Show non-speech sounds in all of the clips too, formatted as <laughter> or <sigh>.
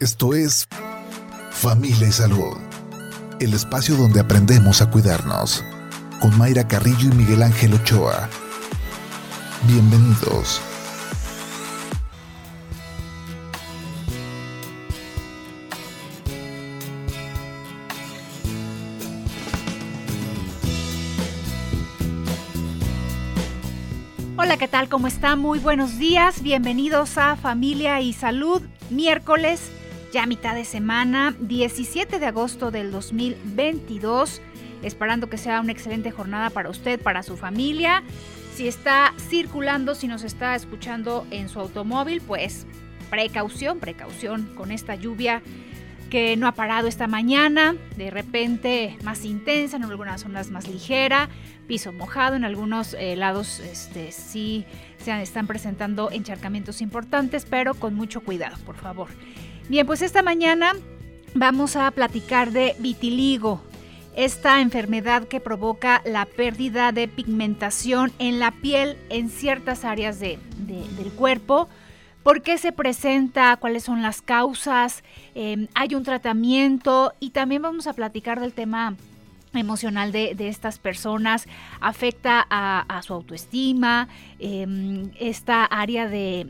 Esto es Familia y Salud, el espacio donde aprendemos a cuidarnos, con Mayra Carrillo y Miguel Ángel Ochoa. Bienvenidos. Hola, ¿qué tal? ¿Cómo está? Muy buenos días. Bienvenidos a Familia y Salud. Miércoles, ya mitad de semana, 17 de agosto del 2022. Esperando que sea una excelente jornada para usted, para su familia. Si está circulando, si nos está escuchando en su automóvil, pues precaución, precaución con esta lluvia que no ha parado esta mañana, de repente más intensa, en algunas zonas más ligera, piso mojado, en algunos eh, lados este, sí se están presentando encharcamientos importantes, pero con mucho cuidado, por favor. Bien, pues esta mañana vamos a platicar de vitiligo, esta enfermedad que provoca la pérdida de pigmentación en la piel en ciertas áreas de, del cuerpo. Por qué se presenta, cuáles son las causas, em, hay un tratamiento y también vamos a platicar del tema emocional de, estas personas, afecta a, su autoestima, em, esta área de,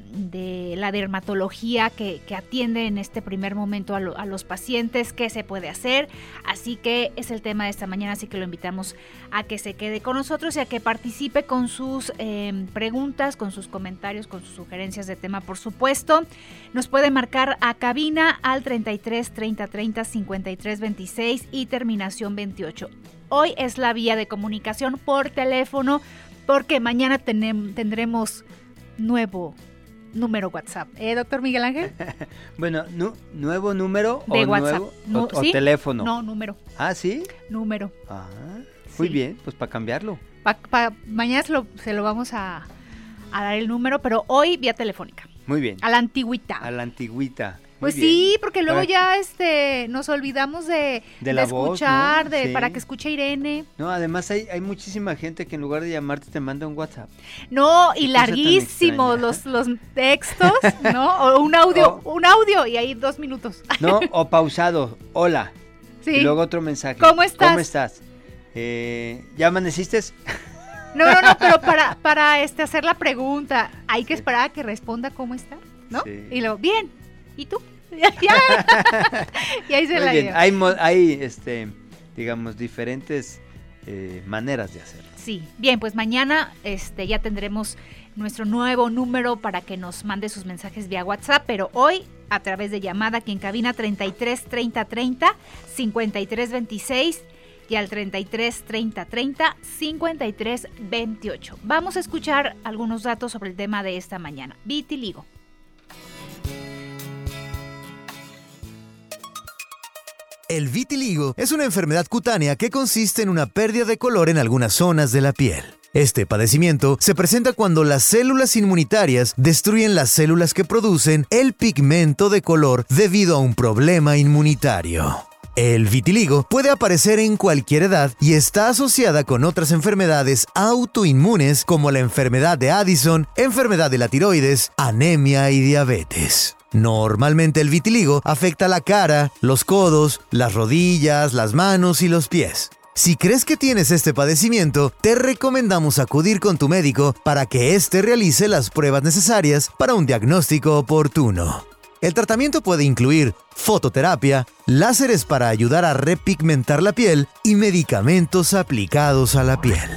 la dermatología que, atiende en este primer momento a, los pacientes, qué se puede hacer. Así que es el tema de esta mañana, así que lo invitamos a que se quede con nosotros y a que participe con sus em, preguntas, con sus comentarios, con sus sugerencias de tema, por supuesto. Nos puede marcar a cabina al 33 30 30 53 26 y terminación 28. Hoy es la vía de comunicación por teléfono porque mañana tendremos nuevo número WhatsApp. ¿Eh, doctor Miguel Ángel? <laughs> bueno, nuevo número de o WhatsApp. Nuevo, o, teléfono. No, número. Ah, ¿sí? Número. Ah, muy bien, pues para cambiarlo. mañana se lo, se lo vamos a, a, dar el número, pero hoy vía telefónica. Muy bien. A la antigüita. A la antigüita. Pues sí, porque luego ya este nos olvidamos de, de, escuchar, de para que escuche Irene. No, además hay, hay muchísima gente que en lugar de llamarte te manda un WhatsApp. No, y larguísimos los, los textos, ¿no? O un audio, <laughs> un audio y ahí dos minutos. <laughs> No, o pausado, hola. Sí. Y luego otro mensaje. ¿Cómo estás? ¿Cómo estás? Eh, ¿Ya amaneciste? <laughs> No, no, no, pero para, para este, hacer la pregunta, hay que esperar a que responda cómo está, ¿no? Y luego, bien, ¿y tú? <laughs> y ahí se la bien. Hay, hay, este, digamos, diferentes eh, maneras de hacerlo. Sí, bien, pues mañana este, ya tendremos nuestro nuevo número para que nos mande sus mensajes vía WhatsApp, pero hoy a través de llamada aquí en cabina 33 30 30 53 26 y al 33 30 30 53 28. Vamos a escuchar algunos datos sobre el tema de esta mañana. Vitiligo. El vitiligo es una enfermedad cutánea que consiste en una pérdida de color en algunas zonas de la piel. Este padecimiento se presenta cuando las células inmunitarias destruyen las células que producen el pigmento de color debido a un problema inmunitario. El vitiligo puede aparecer en cualquier edad y está asociada con otras enfermedades autoinmunes como la enfermedad de Addison, enfermedad de la tiroides, anemia y diabetes. Normalmente el vitiligo afecta la cara, los codos, las rodillas, las manos y los pies. Si crees que tienes este padecimiento, te recomendamos acudir con tu médico para que éste realice las pruebas necesarias para un diagnóstico oportuno. El tratamiento puede incluir fototerapia, láseres para ayudar a repigmentar la piel y medicamentos aplicados a la piel.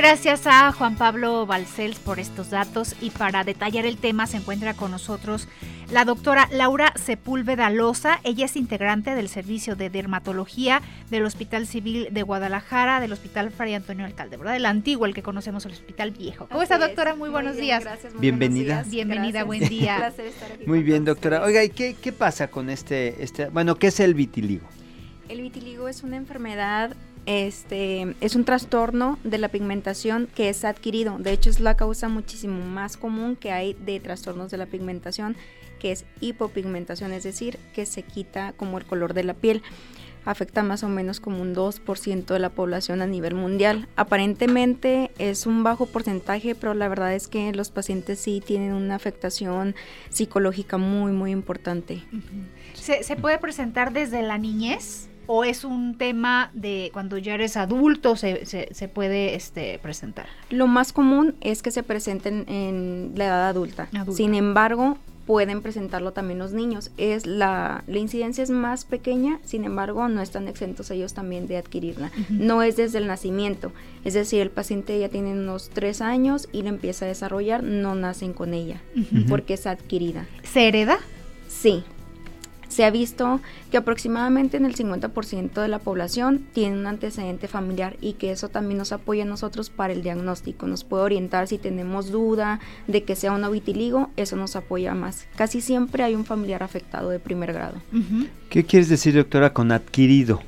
Gracias a Juan Pablo Balcells por estos datos y para detallar el tema se encuentra con nosotros la doctora Laura Sepúlveda Loza. Ella es integrante del Servicio de Dermatología del Hospital Civil de Guadalajara, del Hospital Fray Antonio Alcalde, ¿verdad? El antiguo, el que conocemos, el Hospital Viejo. ¿Cómo está, doctora? Muy buenos días. Gracias, Bienvenida. Bienvenida, buen <laughs> día. Un placer estar aquí muy bien, doctora. Oiga, ¿y qué, qué pasa con este, este, bueno, qué es el vitiligo? El vitiligo es una enfermedad este, es un trastorno de la pigmentación que es adquirido. De hecho, es la causa muchísimo más común que hay de trastornos de la pigmentación, que es hipopigmentación, es decir, que se quita como el color de la piel. afecta más o menos como un 2% de la población a nivel mundial. Aparentemente es un bajo porcentaje, pero la verdad es que los pacientes sí tienen una afectación psicológica muy, muy importante. ¿Se, ¿Se, puede presentar desde la niñez? ¿O es un tema de cuando ya eres adulto se, se, se puede este, presentar? Lo más común es que se presenten en la edad adulta. adulta. Sin embargo, pueden presentarlo también los niños. Es la, la incidencia es más pequeña, sin embargo, no están exentos ellos también de adquirirla. Uh -huh. No es desde el nacimiento, es decir, el paciente ya tiene unos tres años y la empieza a desarrollar, no nacen con ella, uh -huh. porque es adquirida. ¿Se hereda? Sí, se ha visto que aproximadamente en el 50% de la población tiene un antecedente familiar y que eso también nos apoya a nosotros para el diagnóstico, nos puede orientar si tenemos duda de que sea un vitiligo, eso nos apoya más. Casi siempre hay un familiar afectado de primer grado. Uh -huh. ¿Qué quieres decir, doctora, con adquirido?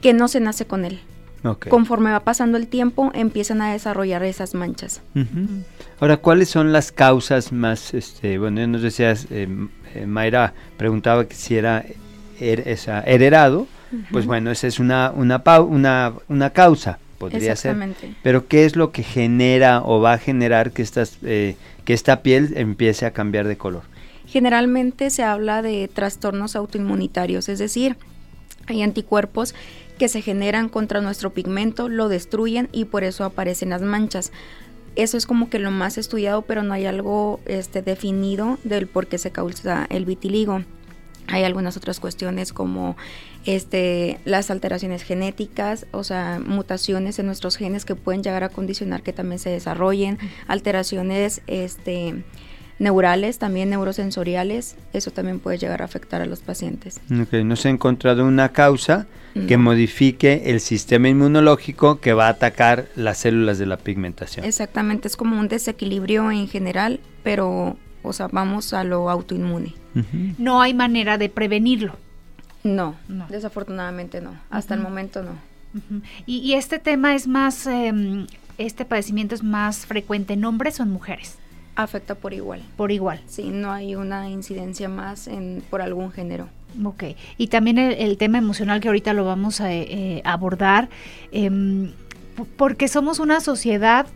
Que no se nace con él. Okay. Conforme va pasando el tiempo, empiezan a desarrollar esas manchas. Uh -huh. Ahora, ¿cuáles son las causas más, este, bueno, ya nos decías, eh, eh, Mayra preguntaba que si era her esa, heredado, uh -huh. pues bueno, esa es una, una, una, una causa, podría ser. Pero ¿qué es lo que genera o va a generar que, estas, eh, que esta piel empiece a cambiar de color? Generalmente se habla de trastornos autoinmunitarios, es decir, hay anticuerpos que se generan contra nuestro pigmento, lo destruyen y por eso aparecen las manchas. Eso es como que lo más estudiado, pero no hay algo este, definido del por qué se causa el vitiligo. Hay algunas otras cuestiones como este, las alteraciones genéticas, o sea, mutaciones en nuestros genes que pueden llegar a condicionar que también se desarrollen, alteraciones este, neurales, también neurosensoriales, eso también puede llegar a afectar a los pacientes. Okay, no se ha encontrado una causa no. que modifique el sistema inmunológico que va a atacar las células de la pigmentación. Exactamente, es como un desequilibrio en general, pero, o sea, vamos a lo autoinmune. Uh -huh. No hay manera de prevenirlo. No, no. desafortunadamente no, hasta uh -huh. el momento no. Uh -huh. y, y, este tema es más, eh, este padecimiento es más frecuente en hombres o en mujeres afecta por igual. Por igual. Sí, no hay una incidencia más en, por algún género. Ok, y también el, el tema emocional que ahorita lo vamos a eh, abordar, eh, porque somos una sociedad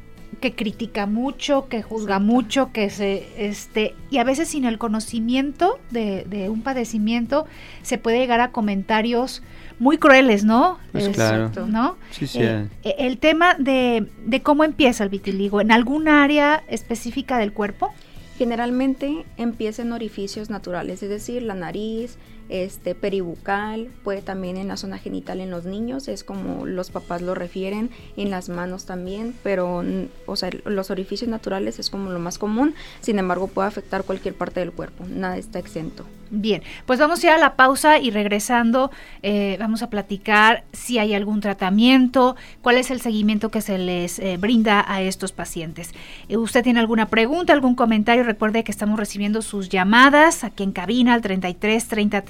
que critica mucho, que juzga Exacto. mucho, que se, este, y a veces sin el conocimiento de, de, un padecimiento se puede llegar a comentarios muy crueles, ¿no? Pues es, claro. ¿no? Sí, sí. Eh, el tema de, de cómo empieza el vitiligo, ¿en algún área específica del cuerpo? Generalmente empieza en orificios naturales, es decir, la nariz, este peribucal, puede también en la zona genital en los niños, es como los papás lo refieren, en las manos también, pero o sea, los orificios naturales es como lo más común, sin embargo puede afectar cualquier parte del cuerpo, nada está exento. Bien, pues vamos a ir a la pausa y regresando eh, vamos a platicar si hay algún tratamiento, cuál es el seguimiento que se les eh, brinda a estos pacientes. Eh, ¿Usted tiene alguna pregunta, algún comentario? Recuerde que estamos recibiendo sus llamadas aquí en cabina al 33 30 30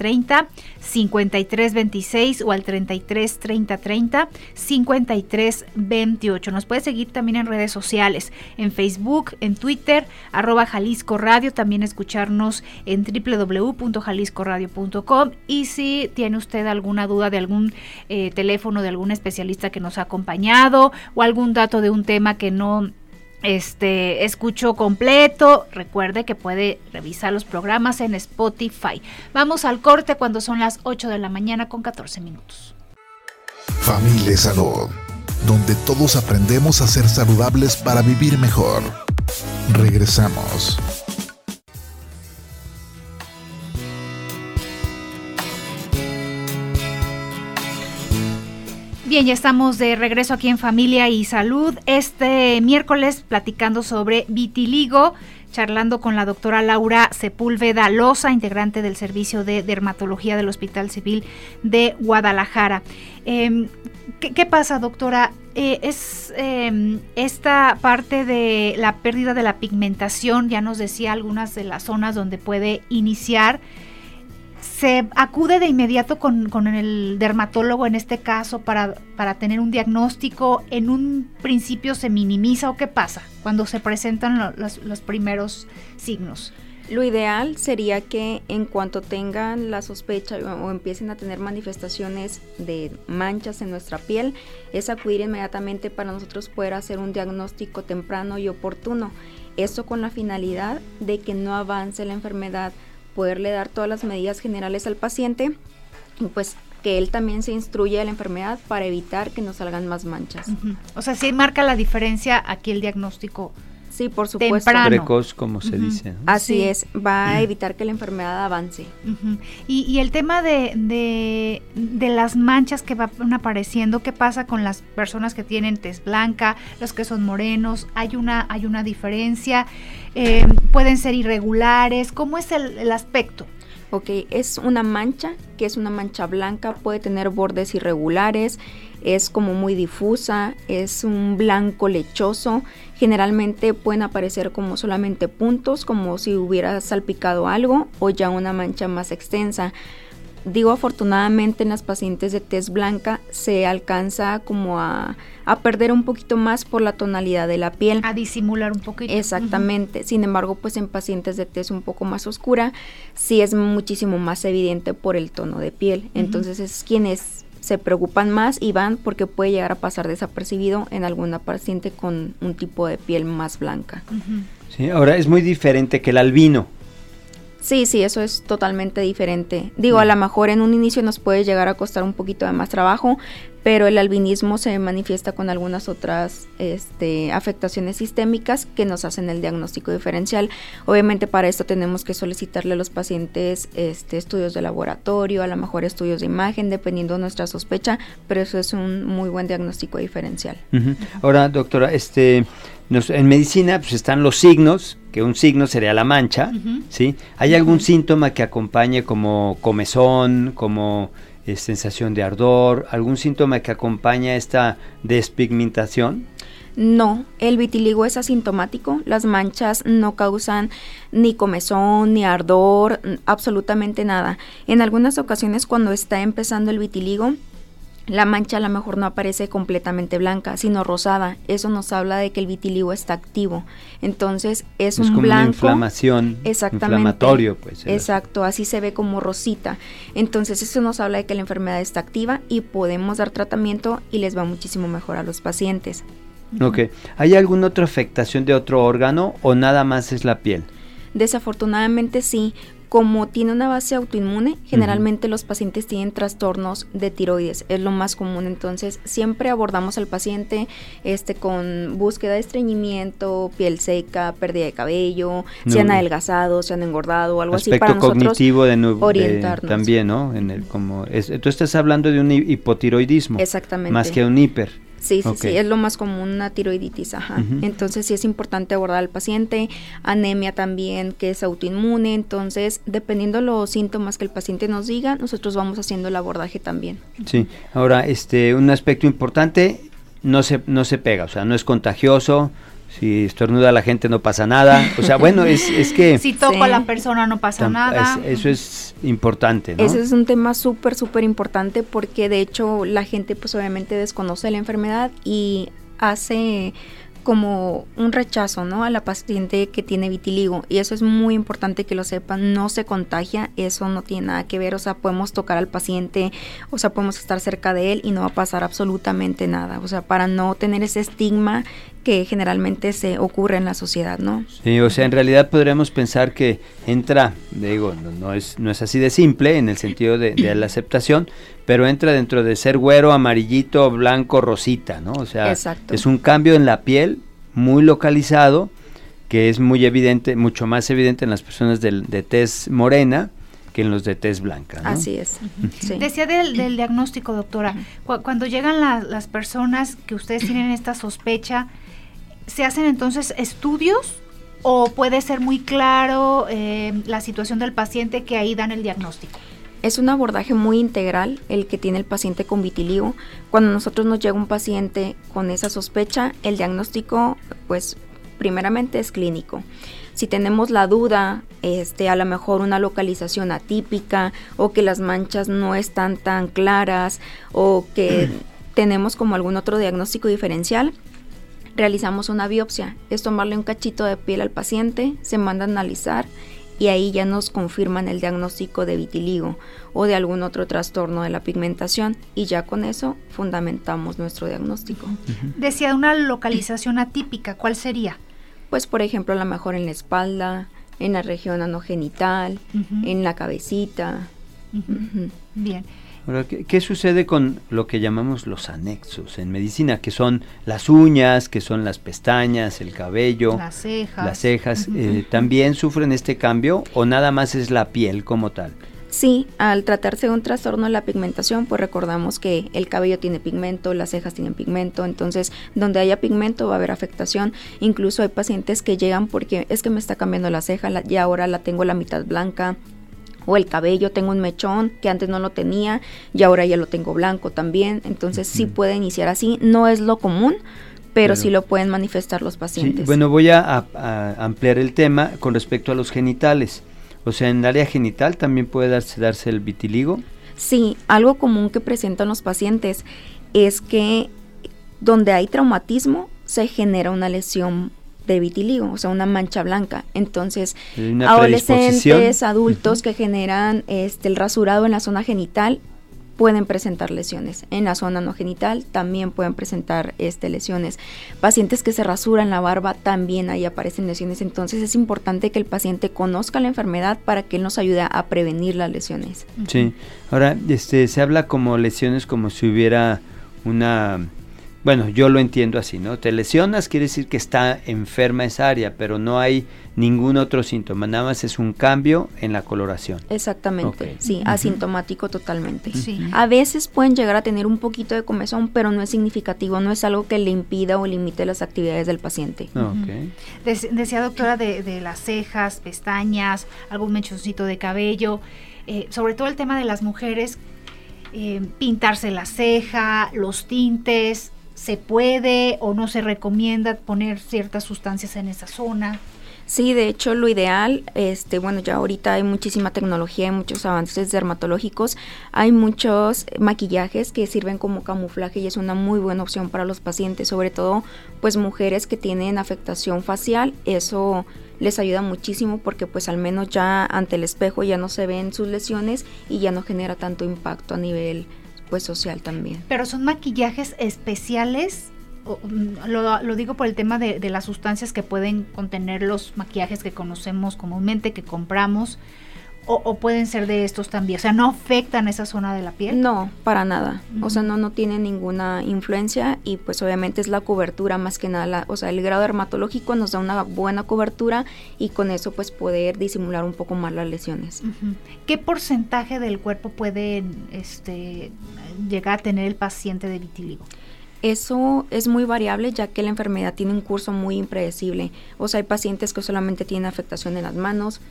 53 26 o al 33 30 30 53 28. Nos puede seguir también en redes sociales, en Facebook, en Twitter, arroba Jalisco Radio, también escucharnos en www www.jaliscoradio.com y si tiene usted alguna duda de algún eh, teléfono de algún especialista que nos ha acompañado o algún dato de un tema que no este escucho completo, recuerde que puede revisar los programas en Spotify. Vamos al corte cuando son las 8 de la mañana con 14 minutos. Familia Salud, donde todos aprendemos a ser saludables para vivir mejor. Regresamos. Bien, ya estamos de regreso aquí en Familia y Salud. Este miércoles platicando sobre vitiligo, charlando con la doctora Laura Sepúlveda Loza, integrante del Servicio de Dermatología del Hospital Civil de Guadalajara. Eh, ¿qué, ¿qué, pasa, doctora? Eh, es eh, esta parte de la pérdida de la pigmentación, ya nos decía algunas de las zonas donde puede iniciar se acude de inmediato con, con, el dermatólogo en este caso para, para, tener un diagnóstico. En un principio se minimiza o qué pasa cuando se presentan lo, los, los, primeros signos. Lo ideal sería que en cuanto tengan la sospecha o, empiecen a tener manifestaciones de manchas en nuestra piel, es acudir inmediatamente para nosotros poder hacer un diagnóstico temprano y oportuno. Esto con la finalidad de que no avance la enfermedad, poderle dar todas las medidas generales al paciente y pues que él también se instruya de la enfermedad para evitar que nos salgan más manchas. O sea, sí marca la diferencia aquí el diagnóstico Sí, por supuesto. Temprano. Precoz, como se dice. Así es, va a evitar que la enfermedad avance. y, y, el tema de, de, de, las manchas que van apareciendo, ¿qué pasa con las personas que tienen tez blanca, los que son morenos? ¿Hay una, hay una diferencia? Eh, ¿Pueden ser irregulares? ¿Cómo es el, el aspecto? Ok, es una mancha, que es una mancha blanca, puede tener bordes irregulares, es como muy difusa, es un blanco lechoso, generalmente pueden aparecer como solamente puntos, como si hubiera salpicado algo o ya una mancha más extensa. Digo afortunadamente en las pacientes de tez blanca se alcanza como a, perder un poquito más por la tonalidad de la piel. A disimular un poquito. Exactamente. Sin embargo, pues en pacientes de tez un poco más oscura sí es muchísimo más evidente por el tono de piel. Entonces es quienes se preocupan más y van porque puede llegar a pasar desapercibido en alguna paciente con un tipo de piel más blanca. Sí, ahora es muy diferente que el albino. Sí, sí, eso es totalmente diferente. Digo, a lo mejor en un inicio nos puede llegar a costar un poquito de más trabajo, pero el albinismo se manifiesta con algunas otras este, afectaciones sistémicas que nos hacen el diagnóstico diferencial. Obviamente para esto tenemos que solicitarle a los pacientes este, estudios de laboratorio, a lo mejor estudios de imagen, dependiendo de nuestra sospecha, pero eso es un muy buen diagnóstico diferencial. Ahora, doctora, este, en medicina pues, están los signos, que un signo sería la mancha, ¿sí? ¿Hay algún síntoma que acompañe como comezón, como eh, sensación de ardor, algún síntoma que acompaña esta despigmentación? No, el vitiligo es asintomático, las manchas no causan ni comezón, ni ardor, absolutamente nada. En algunas ocasiones cuando está empezando el vitiligo, la mancha a lo mejor no aparece completamente blanca, sino rosada. Eso nos habla de que el vitiligo está activo. Entonces es, un como blanco. Una inflamación. Exactamente. Inflamatorio, pues. Exacto, así se ve como rosita. Entonces eso nos habla de que la enfermedad está activa y podemos dar tratamiento y les va muchísimo mejor a los pacientes. Ok. ¿Hay alguna otra afectación de otro órgano o nada más es la piel? Desafortunadamente sí, como tiene una base autoinmune, generalmente los pacientes tienen trastornos de tiroides, es lo más común. Entonces, siempre abordamos al paciente este, con búsqueda de estreñimiento, piel seca, pérdida de cabello, se han adelgazado, se han engordado, algo así para cognitivo de, orientarnos. también, ¿no? En el, como tú estás hablando de un hipotiroidismo. Exactamente. Más que un hiper. Sí, sí, sí, es lo más común, una tiroiditis, ajá. Entonces sí es importante abordar al paciente, anemia también, que es autoinmune, entonces dependiendo de los síntomas que el paciente nos diga, nosotros vamos haciendo el abordaje también. Sí, ahora, este, un aspecto importante, no se, no se pega, o sea, no es contagioso, si estornuda la gente no pasa nada. O sea, bueno, es, es que... <laughs> Si toco a la persona no pasa nada. eso es importante, ¿no? Ese es un tema súper, súper importante porque de hecho la gente pues obviamente desconoce la enfermedad y hace como un rechazo, ¿no? A la paciente que tiene vitiligo y eso es muy importante que lo sepan, no se contagia, eso no tiene nada que ver, o sea, podemos tocar al paciente, o sea, podemos estar cerca de él y no va a pasar absolutamente nada, o sea, para no tener ese estigma que generalmente se ocurre en la sociedad, ¿no? Sí, o sea, en realidad podremos pensar que entra, digo, no, es, no es así de simple en el sentido de, la aceptación, pero entra dentro de ser güero, amarillito, blanco, rosita, ¿no? O sea, es un cambio en la piel muy localizado que es muy evidente, mucho más evidente en las personas de, de tez morena, que en los de tez blanca. ¿no? Así es. Decía del, diagnóstico, doctora, cuando llegan las personas que ustedes tienen esta sospecha, ¿Se hacen entonces estudios o puede ser muy claro eh, la situación del paciente que ahí dan el diagnóstico? Es un abordaje muy integral el que tiene el paciente con vitiligo. Cuando nosotros nos llega un paciente con esa sospecha, el diagnóstico, pues, primeramente es clínico. Si tenemos la duda, este, a lo mejor una localización atípica o que las manchas no están tan claras o que <clears throat> tenemos como algún otro diagnóstico diferencial, realizamos una biopsia. Es tomarle un cachito de piel al paciente, se manda a analizar y ahí ya nos confirman el diagnóstico de vitiligo o de algún otro trastorno de la pigmentación y ya con eso fundamentamos nuestro diagnóstico. Decía una localización atípica, ¿cuál sería? Pues por ejemplo a lo mejor en la espalda, en la región anogenital, en la cabecita. Bien. ¿Qué, sucede con lo que llamamos los anexos en medicina? Que son las uñas, que son las pestañas, el cabello, las cejas. Las cejas eh, ¿También sufren este cambio o nada más es la piel como tal? Sí, al tratarse de un trastorno de la pigmentación, pues recordamos que el cabello tiene pigmento, las cejas tienen pigmento, entonces donde haya pigmento va a haber afectación. Incluso hay pacientes que llegan porque es que me está cambiando la ceja y ahora la tengo la mitad blanca, o el cabello, tengo un mechón que antes no lo tenía y ahora ya lo tengo blanco también, entonces sí puede iniciar así, no es lo común, pero, sí lo pueden manifestar los pacientes. bueno, voy a, ampliar el tema con respecto a los genitales. O sea, en el área genital también puede darse, darse el vitiligo. Sí, algo común que presentan los pacientes es que donde hay traumatismo se genera una lesión de vitiligo, o sea, una mancha blanca. Entonces, adolescentes, adultos que generan este el rasurado en la zona genital pueden presentar lesiones. En la zona no genital también pueden presentar este, lesiones. Pacientes que se rasuran la barba también ahí aparecen lesiones. Entonces es importante que el paciente conozca la enfermedad para que él nos ayude a prevenir las lesiones. Sí. Ahora, este, se habla como lesiones como si hubiera una bueno, yo lo entiendo así, ¿no? Te lesionas, quiere decir que está enferma esa área, pero no hay ningún otro síntoma, nada más es un cambio en la coloración. Exactamente, sí, asintomático totalmente. A veces pueden llegar a tener un poquito de comezón, pero no es significativo, no es algo que le impida o limite las actividades del paciente. decía doctora de, las cejas, pestañas, algún mechoncito de cabello, eh, sobre todo el tema de las mujeres, eh, pintarse la ceja, los tintes, se puede o no se recomienda poner ciertas sustancias en esa zona. Sí, de hecho lo ideal, este, bueno, ya ahorita hay muchísima tecnología, hay muchos avances dermatológicos, hay muchos maquillajes que sirven como camuflaje y es una muy buena opción para los pacientes, sobre todo pues mujeres que tienen afectación facial, eso les ayuda muchísimo porque pues al menos ya ante el espejo ya no se ven sus lesiones y ya no genera tanto impacto a nivel pues social también. Pero son maquillajes especiales, mm, lo, digo por el tema de, las sustancias que pueden contener los maquillajes que conocemos comúnmente, que compramos, o, pueden ser de estos también, o sea, ¿no afectan esa zona de la piel? No, para nada, o sea, no, no tiene ninguna influencia y pues obviamente es la cobertura más que nada, o sea, el grado dermatológico nos da una buena cobertura y con eso pues poder disimular un poco más las lesiones. ¿Qué porcentaje del cuerpo puede este, llegar a tener el paciente de vitiligo? Eso es muy variable ya que la enfermedad tiene un curso muy impredecible. O sea, hay pacientes que solamente tienen afectación en las manos,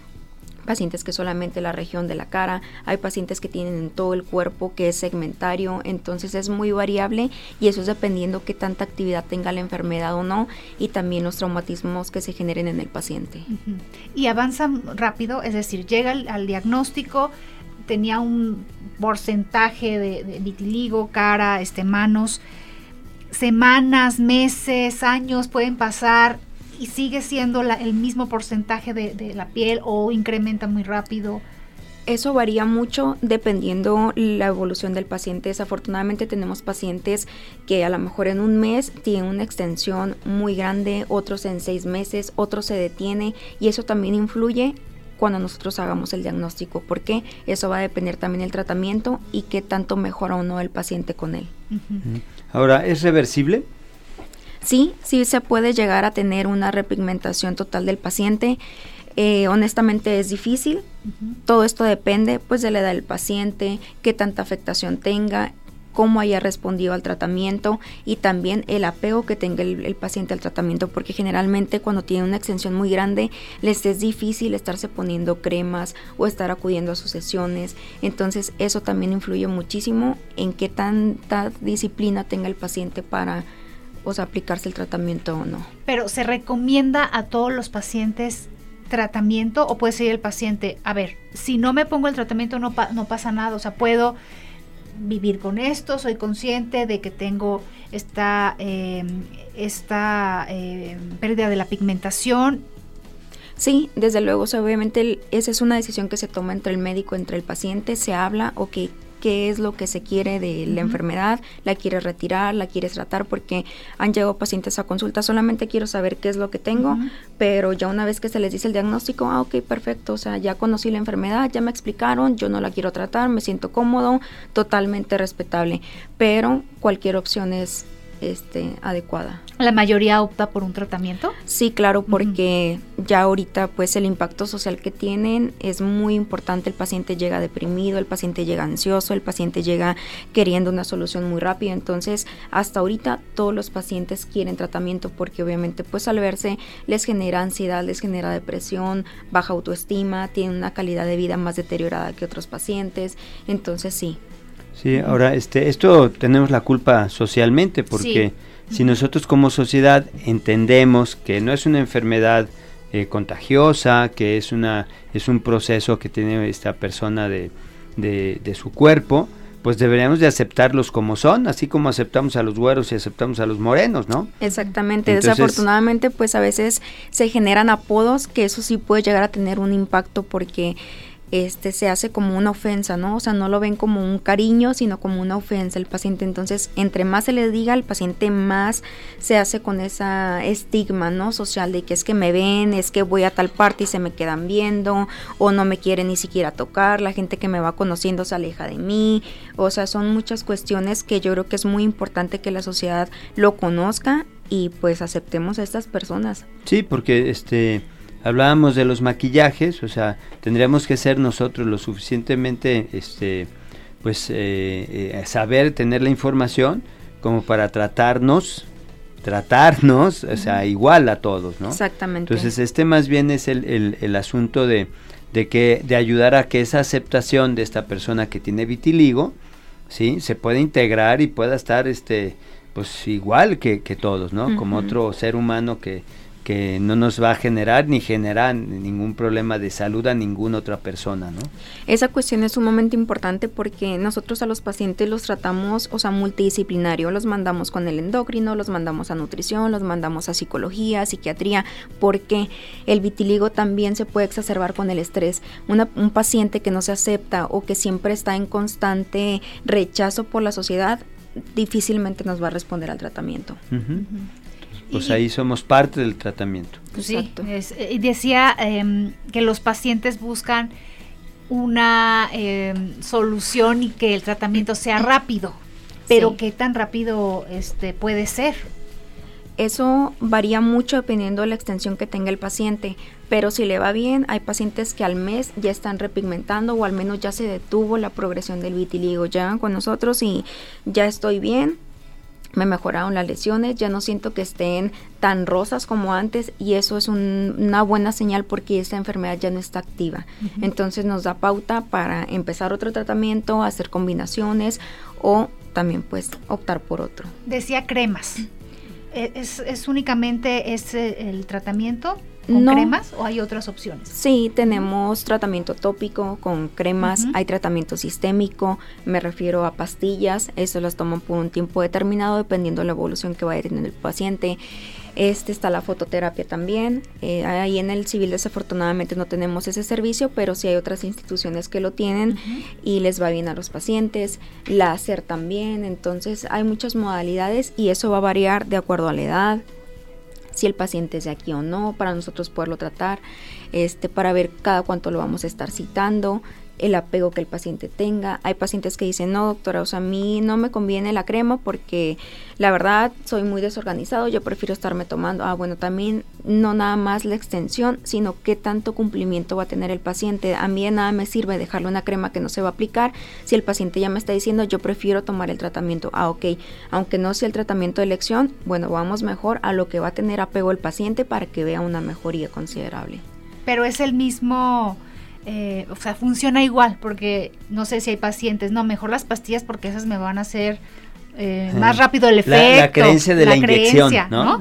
pacientes que solamente la región de la cara, hay pacientes que tienen en todo el cuerpo que es segmentario, entonces es muy variable y eso es dependiendo qué tanta actividad tenga la enfermedad o no y también los traumatismos que se generen en el paciente. Y avanza rápido, es decir, llega al, diagnóstico, tenía un porcentaje de, de, cara, este, manos, semanas, meses, años pueden pasar y sigue siendo el mismo porcentaje de, la piel o incrementa muy rápido? Eso varía mucho dependiendo la evolución del paciente. Desafortunadamente tenemos pacientes que a lo mejor en un mes tienen una extensión muy grande, otros en seis meses, otros se detiene y eso también influye cuando nosotros hagamos el diagnóstico, porque eso va a depender también del tratamiento y qué tanto mejora o no el paciente con él. Ahora, ¿es reversible? Sí, sí se puede llegar a tener una repigmentación total del paciente. Eh, honestamente es difícil. Todo esto depende pues de la edad del paciente, qué tanta afectación tenga, cómo haya respondido al tratamiento y también el apego que tenga el, paciente al tratamiento, porque generalmente cuando tiene una extensión muy grande les es difícil estarse poniendo cremas o estar acudiendo a sus sesiones. Entonces eso también influye muchísimo en qué tanta disciplina tenga el paciente para o sea, aplicarse el tratamiento o no. Pero se recomienda a todos los pacientes tratamiento o puede ser el paciente, a ver, si no me pongo el tratamiento no, no pasa nada, o sea, puedo vivir con esto, soy consciente de que tengo esta, em, esta em, pérdida de la pigmentación Sí, desde luego, obviamente esa es una decisión que se toma entre el médico, entre el paciente, se habla, ok, qué es lo que se quiere de la enfermedad, la quieres retirar, la quieres tratar, porque han llegado pacientes a consulta, solamente quiero saber qué es lo que tengo, pero ya una vez que se les dice el diagnóstico, ah, ok, perfecto, o sea, ya conocí la enfermedad, ya me explicaron, yo no la quiero tratar, me siento cómodo, totalmente respetable, pero cualquier opción es este, adecuada. ¿La mayoría opta por un tratamiento? Sí, claro, porque ya ahorita pues el impacto social que tienen es muy importante. El paciente llega deprimido, el paciente llega ansioso, el paciente llega queriendo una solución muy rápida. Entonces, hasta ahorita todos los pacientes quieren tratamiento porque obviamente pues al verse les genera ansiedad, les genera depresión, baja autoestima, tienen una calidad de vida más deteriorada que otros pacientes. Entonces, sí, Sí, ahora este, esto tenemos la culpa socialmente porque si nosotros como sociedad entendemos que no es una enfermedad eh, contagiosa, que es, una, es un proceso que tiene esta persona de, de, su cuerpo, pues deberíamos de aceptarlos como son, así como aceptamos a los güeros y aceptamos a los morenos, ¿no? Exactamente, desafortunadamente pues a veces se generan apodos que eso sí puede llegar a tener un impacto porque este se hace como una ofensa, ¿no? O sea, no lo ven como un cariño, sino como una ofensa el paciente. Entonces, entre más se le diga al paciente, más se hace con esa estigma, ¿no? Social de que es que me ven, es que voy a tal parte y se me quedan viendo, o no me quieren ni siquiera tocar, la gente que me va conociendo se aleja de mí. O sea, son muchas cuestiones que yo creo que es muy importante que la sociedad lo conozca y pues aceptemos a estas personas. Sí, porque este hablábamos de los maquillajes, o sea, tendríamos que ser nosotros lo suficientemente, este, pues, eh, eh, saber tener la información como para tratarnos, tratarnos, o sea, igual a todos, ¿no? Exactamente. Entonces, este más bien es el, el, asunto de, de, que, de ayudar a que esa aceptación de esta persona que tiene vitiligo, ¿sí? Se pueda integrar y pueda estar, este, pues, igual que, que todos, ¿no? Como otro ser humano que que no nos va a generar ni generar ningún problema de salud a ninguna otra persona, ¿no? Esa cuestión es sumamente importante porque nosotros a los pacientes los tratamos, o sea, multidisciplinario, los mandamos con el endocrino, los mandamos a nutrición, los mandamos a psicología, psiquiatría, porque el vitiligo también se puede exacerbar con el estrés. un paciente que no se acepta o que siempre está en constante rechazo por la sociedad, difícilmente nos va a responder al tratamiento pues ahí somos parte del tratamiento. Sí, eh, decía em, que los pacientes buscan una em, solución y que el tratamiento sea rápido, pero ¿qué tan rápido este puede ser? Eso varía mucho dependiendo de la extensión que tenga el paciente, pero si le va bien, hay pacientes que al mes ya están repigmentando o al menos ya se detuvo la progresión del vitiligo. Llegan con nosotros y ya estoy bien, me mejoraron las lesiones, ya no siento que estén tan rosas como antes y eso es una buena señal porque esta enfermedad ya no está activa. Entonces nos da pauta para empezar otro tratamiento, hacer combinaciones o también pues optar por otro. Decía cremas. ¿E-, ¿Es, únicamente ese el tratamiento? ¿Con cremas o hay otras opciones? Sí, tenemos tratamiento tópico con cremas, hay tratamiento sistémico, me refiero a pastillas, eso las toman por un tiempo determinado dependiendo de la evolución que vaya teniendo el paciente. Este está la fototerapia también. Eh, ahí en el civil desafortunadamente no tenemos ese servicio, pero sí hay otras instituciones que lo tienen y les va bien a los pacientes. Láser también. Entonces hay muchas modalidades y eso va a variar de acuerdo a la edad, si el paciente es de aquí o no, para nosotros poderlo tratar, este, para ver cada cuánto lo vamos a estar citando, el apego que el paciente tenga. Hay pacientes que dicen, no, doctora, o sea, a mí no me conviene la crema porque la verdad soy muy desorganizado, yo prefiero estarme tomando. Ah, bueno, también no nada más la extensión, sino qué tanto cumplimiento va a tener el paciente. A mí nada me sirve dejarle una crema que no se va a aplicar si el paciente ya me está diciendo, yo prefiero tomar el tratamiento. Ah, ok, aunque no sea el tratamiento de elección, bueno, vamos mejor a lo que va a tener apego el paciente para que vea una mejoría considerable. Pero es el mismo eh, o sea, funciona igual, porque no sé si hay pacientes, no, mejor las pastillas porque esas me van a hacer eh, más rápido el efecto. La, creencia de la, inyección, ¿no?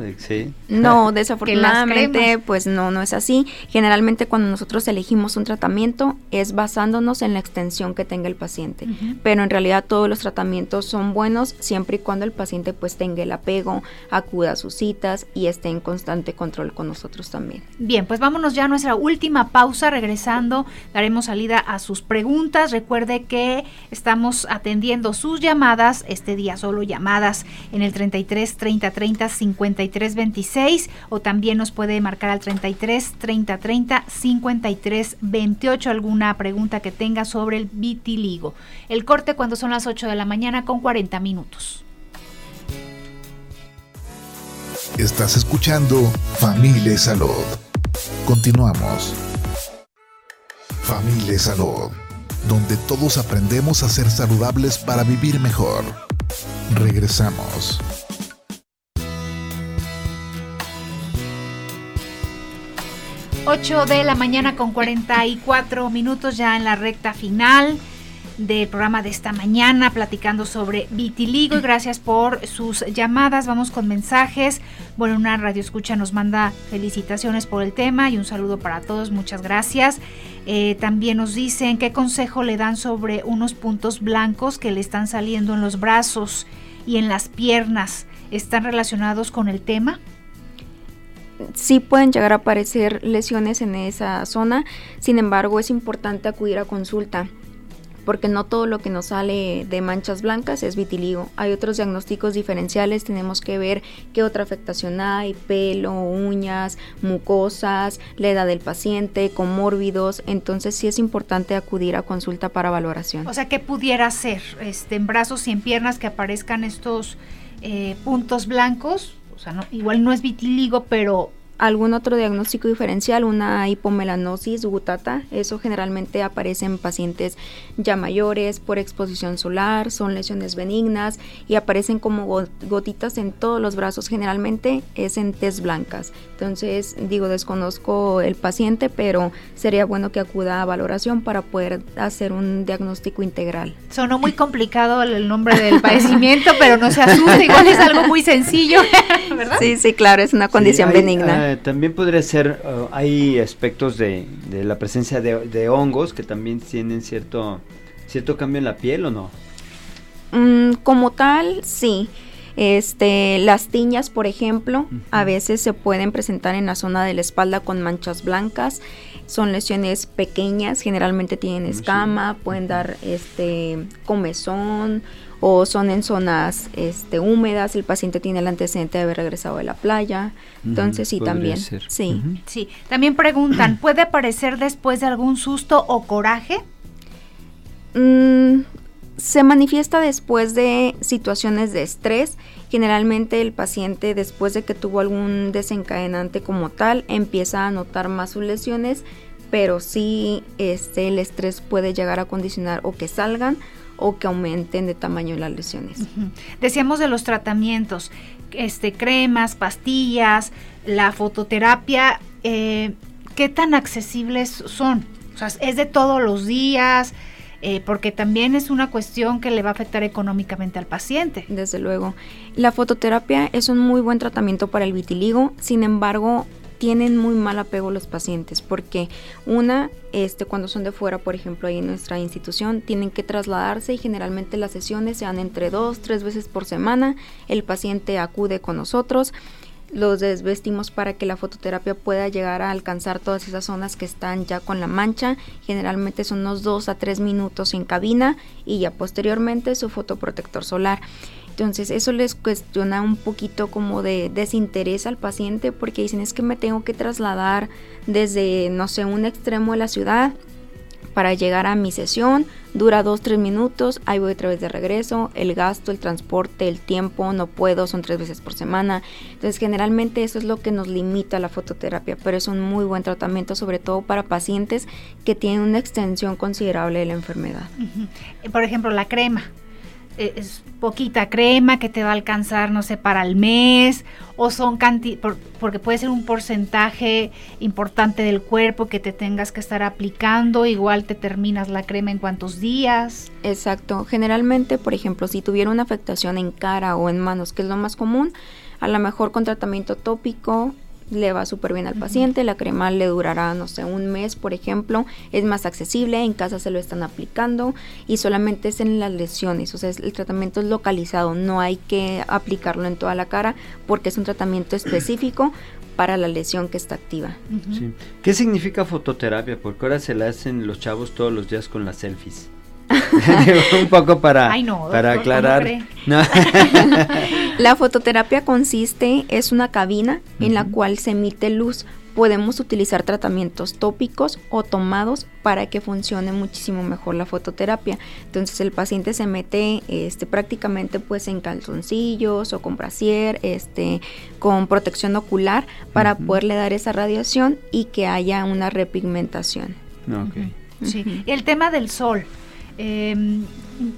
¿no? <laughs> desafortunadamente, pues no, no es así. Generalmente cuando nosotros elegimos un tratamiento es basándonos en la extensión que tenga el paciente. Pero en realidad todos los tratamientos son buenos siempre y cuando el paciente pues tenga el apego, acuda a sus citas y esté en constante control con nosotros también. Bien, pues vámonos ya a nuestra última pausa. Regresando, daremos salida a sus preguntas. Recuerde que estamos atendiendo sus llamadas este día solo llamadas en el 33 30 30 53 26 o también nos puede marcar al 33 30 30 53 28 alguna pregunta que tenga sobre el vitiligo. El corte cuando son las 8 de la mañana con 40 minutos. Estás escuchando Familia Salud. Continuamos. Familia Salud, donde todos aprendemos a ser saludables para vivir mejor. Regresamos. Ocho de la mañana con 44 minutos ya en la recta final del programa de esta mañana platicando sobre vitiligo y gracias por sus llamadas. Vamos con mensajes. Bueno, una radio escucha nos manda felicitaciones por el tema y un saludo para todos. Muchas gracias. Eh, también nos dicen qué consejo le dan sobre unos puntos blancos que le están saliendo en los brazos y en las piernas. ¿Están relacionados con el tema? sí pueden llegar a aparecer lesiones en esa zona, sin embargo es importante acudir a consulta porque no todo lo que nos sale de manchas blancas es vitiligo. Hay otros diagnósticos diferenciales, tenemos que ver qué otra afectación hay, pelo, uñas, mucosas, la edad del paciente, comórbidos, entonces sí es importante acudir a consulta para valoración. O sea, ¿qué pudiera ser este, en brazos y en piernas que aparezcan estos eh, puntos blancos? O sea, no, igual no es vitiligo, pero algún otro diagnóstico diferencial, una hipomelanosis gutata, eso generalmente aparece en pacientes ya mayores por exposición solar, son lesiones benignas y aparecen como gotitas en todos los brazos, generalmente es en tez blancas. Entonces, digo, desconozco el paciente, pero sería bueno que acuda a valoración para poder hacer un diagnóstico integral. Sonó muy complicado el nombre del padecimiento, pero no se asuste, igual es algo muy sencillo, <laughs> ¿verdad? Sí, sí, claro, es una condición benigna. Eh, también podría ser, uh, hay aspectos de, la presencia de, hongos que también tienen cierto, cierto cambio en la piel o no? Mm, como tal, sí. Este, las tiñas, por ejemplo, a veces se pueden presentar en la zona de la espalda con manchas blancas. Son lesiones pequeñas, generalmente tienen escama, pueden dar este comezón o son en zonas este, húmedas, el paciente tiene el antecedente de haber regresado de la playa, entonces sí también, sí. Sí, también preguntan, <clears throat> ¿puede aparecer después de algún susto o coraje? Mm, se manifiesta después de situaciones de estrés. Generalmente el paciente después de que tuvo algún desencadenante como tal empieza a notar más sus lesiones, pero sí este, el estrés puede llegar a condicionar o que salgan o que aumenten de tamaño las lesiones. Decíamos de los tratamientos, este, cremas, pastillas, la fototerapia, eh, ¿qué tan accesibles son? O sea, es de todos los días, eh, porque también es una cuestión que le va a afectar económicamente al paciente. Desde luego. La fototerapia es un muy buen tratamiento para el vitiligo, sin embargo, tienen muy mal apego los pacientes porque una, este, cuando son de fuera, por ejemplo, ahí en nuestra institución, tienen que trasladarse y generalmente las sesiones se dan entre dos, tres veces por semana. El paciente acude con nosotros los desvestimos para que la fototerapia pueda llegar a alcanzar todas esas zonas que están ya con la mancha. Generalmente son unos dos a tres minutos en cabina y ya posteriormente su fotoprotector solar. Entonces eso les cuestiona un poquito como de desinterés al paciente porque dicen es que me tengo que trasladar desde, no sé, un extremo de la ciudad para llegar a mi sesión, dura dos, tres minutos, ahí voy otra vez de regreso, el gasto, el transporte, el tiempo, no puedo, son tres veces por semana. Entonces generalmente eso es lo que nos limita la fototerapia, pero es un muy buen tratamiento, sobre todo para pacientes que tienen una extensión considerable de la enfermedad. Por ejemplo, la crema eh, es poquita crema que te va a alcanzar, no sé, para el mes, o son canti porque puede ser un porcentaje importante del cuerpo que te tengas que estar aplicando, igual te terminas la crema en cuántos días. Exacto, generalmente, por ejemplo, si tuviera una afectación en cara o en manos, que es lo más común, a lo mejor con tratamiento tópico le va súper bien al paciente, la crema le durará, no sé, un mes, por ejemplo, es más accesible, en casa se lo están aplicando y solamente es en las lesiones, o sea, el tratamiento es localizado, no hay que aplicarlo en toda la cara porque es un tratamiento específico para la lesión que está activa. ¿Qué significa fototerapia? Porque ahora se la hacen los chavos todos los días con las selfies. <laughs> un poco para, para aclarar. <laughs> la fototerapia consiste, es una cabina en la cual se emite luz. Podemos utilizar tratamientos tópicos o tomados para que funcione muchísimo mejor la fototerapia. Entonces el paciente se mete este, prácticamente pues en calzoncillos o con brasier, este, con protección ocular para poderle dar esa radiación y que haya una repigmentación. Sí. El tema del sol, eh,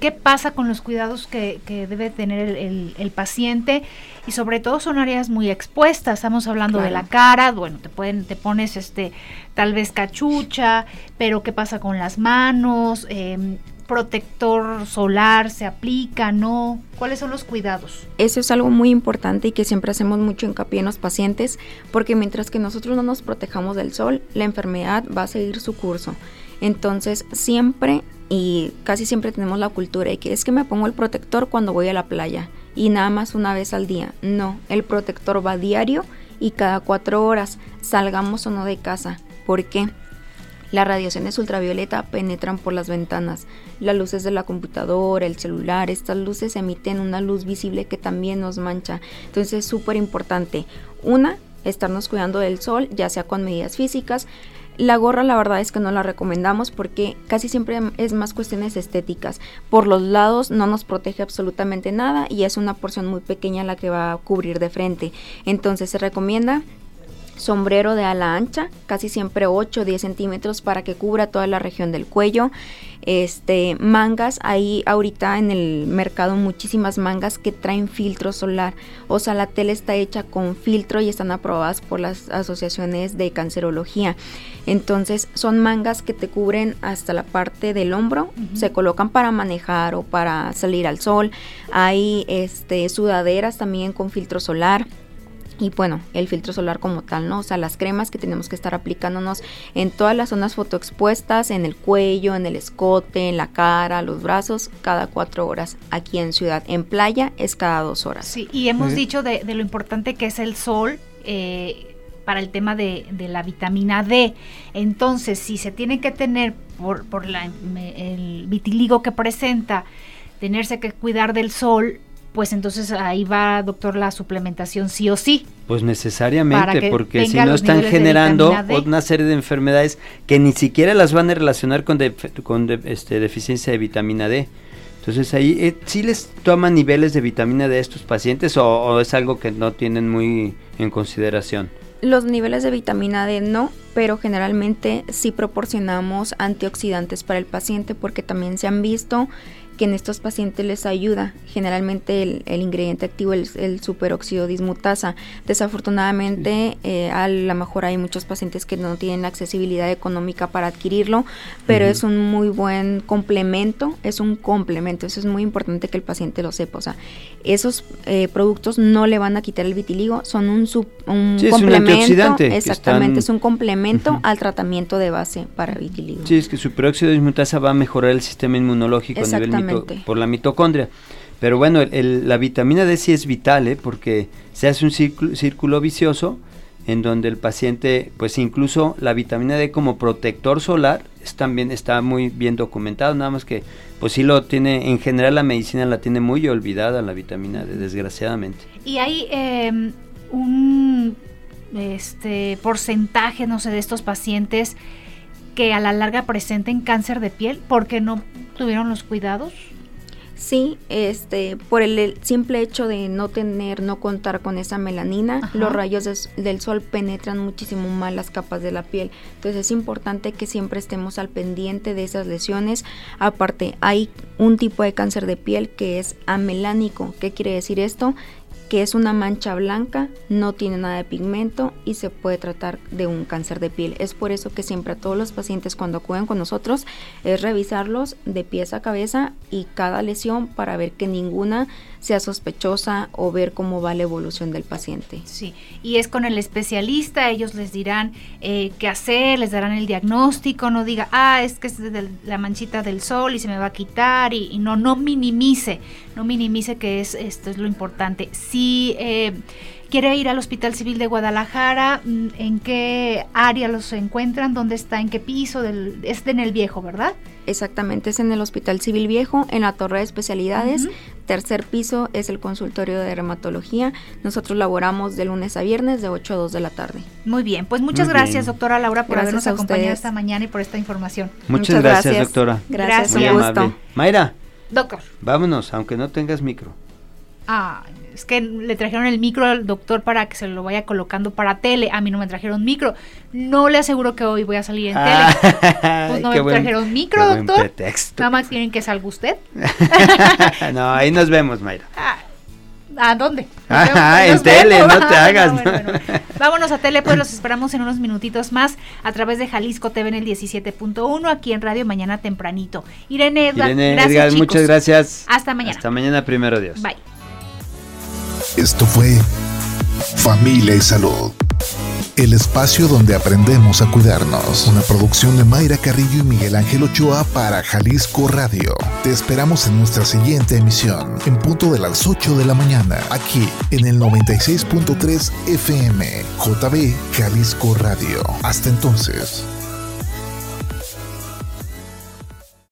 qué pasa con los cuidados que, debe tener el, paciente y sobre todo son áreas muy expuestas. Estamos hablando de la cara, bueno, te pueden, te pones este, tal vez cachucha, pero qué pasa con las manos, em, protector solar se aplica, ¿no? ¿Cuáles son los cuidados? Eso es algo muy importante y que siempre hacemos mucho hincapié en los pacientes, porque mientras que nosotros no nos protejamos del sol, la enfermedad va a seguir su curso. Entonces, siempre y casi siempre tenemos la cultura de que es que me pongo el protector cuando voy a la playa y nada más una vez al día. No, el protector va diario y cada cuatro horas, salgamos o no de casa. ¿Por qué? Las radiaciones ultravioleta penetran por las ventanas. Las luces de la computadora, el celular, estas luces emiten una luz visible que también nos mancha. Entonces es súper importante. Una, estarnos cuidando del sol, ya sea con medidas físicas, la gorra la verdad es que no la recomendamos porque casi siempre es más cuestiones estéticas. Por los lados no nos protege absolutamente nada y es una porción muy pequeña la que va a cubrir de frente. Entonces se recomienda sombrero de ala ancha, casi siempre 8 o 10 centímetros para que cubra toda la región del cuello este, mangas, hay ahorita en el mercado muchísimas mangas que traen filtro solar, o sea, la tela está hecha con filtro y están aprobadas por las asociaciones de cancerología. Entonces, son mangas que te cubren hasta la parte del hombro, se colocan para manejar o para salir al sol. Hay este sudaderas también con filtro solar y bueno, el filtro solar como tal, ¿no? O sea, las cremas que tenemos que estar aplicándonos en todas las zonas fotoexpuestas, en el cuello, en el escote, en la cara, los brazos, cada cuatro horas. Aquí en ciudad, en playa es cada dos horas. Sí, y hemos dicho de, lo importante que es el sol. Eh, para el tema de, la vitamina D. Entonces, si se tiene que tener por, por la, el vitiligo que presenta, tenerse que cuidar del sol, pues entonces ahí va, doctor, la suplementación sí o sí. Pues necesariamente, porque si no están generando una serie de enfermedades que ni siquiera las van a relacionar con, con este, deficiencia de vitamina D. Entonces ahí, eh, ¿sí les toman niveles de vitamina D a estos pacientes o, es algo que no tienen muy en consideración? Los niveles de vitamina D no, pero generalmente sí proporcionamos antioxidantes para el paciente porque también se han visto que en estos pacientes les ayuda. Generalmente el, ingrediente activo es el, superóxido dismutasa. Desafortunadamente, eh, a lo mejor hay muchos pacientes que no tienen accesibilidad económica para adquirirlo, pero es un muy buen complemento, es un complemento, eso es muy importante que el paciente lo sepa. O sea, esos eh, productos no le van a quitar el vitiligo, son un, un complemento. exactamente, es un complemento al tratamiento de base para vitiligo. Sí, es que superóxido dismutasa va a mejorar el sistema inmunológico a nivel por la mitocondria. Pero bueno, la vitamina D sí es vital, ¿eh? porque se hace un círculo, vicioso en donde el paciente, pues incluso la vitamina D como protector solar es también está muy bien documentado, nada más que pues sí lo tiene, en general la medicina la tiene muy olvidada la vitamina D, desgraciadamente. Y hay em, un este porcentaje, no sé, de estos pacientes que a la larga presenten cáncer de piel porque no tuvieron los cuidados? Sí, este, por el, simple hecho de no tener, no contar con esa melanina, los rayos del sol penetran muchísimo más las capas de la piel. Entonces es importante que siempre estemos al pendiente de esas lesiones. Aparte, hay un tipo de cáncer de piel que es amelánico. ¿Qué quiere decir esto? Que es una mancha blanca, no tiene nada de pigmento y se puede tratar de un cáncer de piel. Es por eso que siempre a todos los pacientes cuando acuden con nosotros es revisarlos de pies a cabeza y cada lesión para ver que ninguna sea sospechosa o ver cómo va la evolución del paciente. Sí, y es con el especialista, ellos les dirán eh, qué hacer, les darán el diagnóstico, no diga, ah, es que es de la manchita del sol y se me va a quitar, y, no, no minimice, no minimice que es, esto es lo importante. Si eh, quiere ir al Hospital Civil de Guadalajara, mm, ¿en qué área los encuentran? ¿Dónde está? ¿En qué piso? Del, es en el viejo, ¿verdad? Exactamente, es en el Hospital Civil Viejo, en la Torre de Especialidades. Tercer piso es el consultorio de dermatología. Nosotros laboramos de lunes a viernes de 8 a 2 de la tarde. Muy bien, pues muchas gracias, doctora Laura, por habernos acompañado esta mañana y por esta información. Muchas, gracias, doctora. Gracias, Muy amable. Mayra. Doctor. Vámonos, aunque no tengas micro. Ah, es que le trajeron el micro al doctor para que se lo vaya colocando para tele. A mí no me trajeron micro. No le aseguro que hoy voy a salir en tele. <laughs> Pues no me trajeron micro, doctor. Nada más quieren que salga usted. <laughs> no, ahí nos vemos, Mayra. Ah, ¿A dónde? Ah, en tele, no te <laughs> hagas. Vámonos a tele, pues los esperamos en unos minutitos más a través de Jalisco TV en el 17.1, aquí en Radio Mañana Tempranito. Irene, Irene gracias, muchas gracias. Hasta mañana. Hasta mañana, primero Dios. Bye. Esto fue Familia y Salud. El espacio donde aprendemos a cuidarnos. Una producción de Mayra Carrillo y Miguel Ángel Ochoa para Jalisco Radio. Te esperamos en nuestra siguiente emisión, en punto de las 8 de la mañana, aquí en el 96.3 FM, JB Jalisco Radio. Hasta entonces.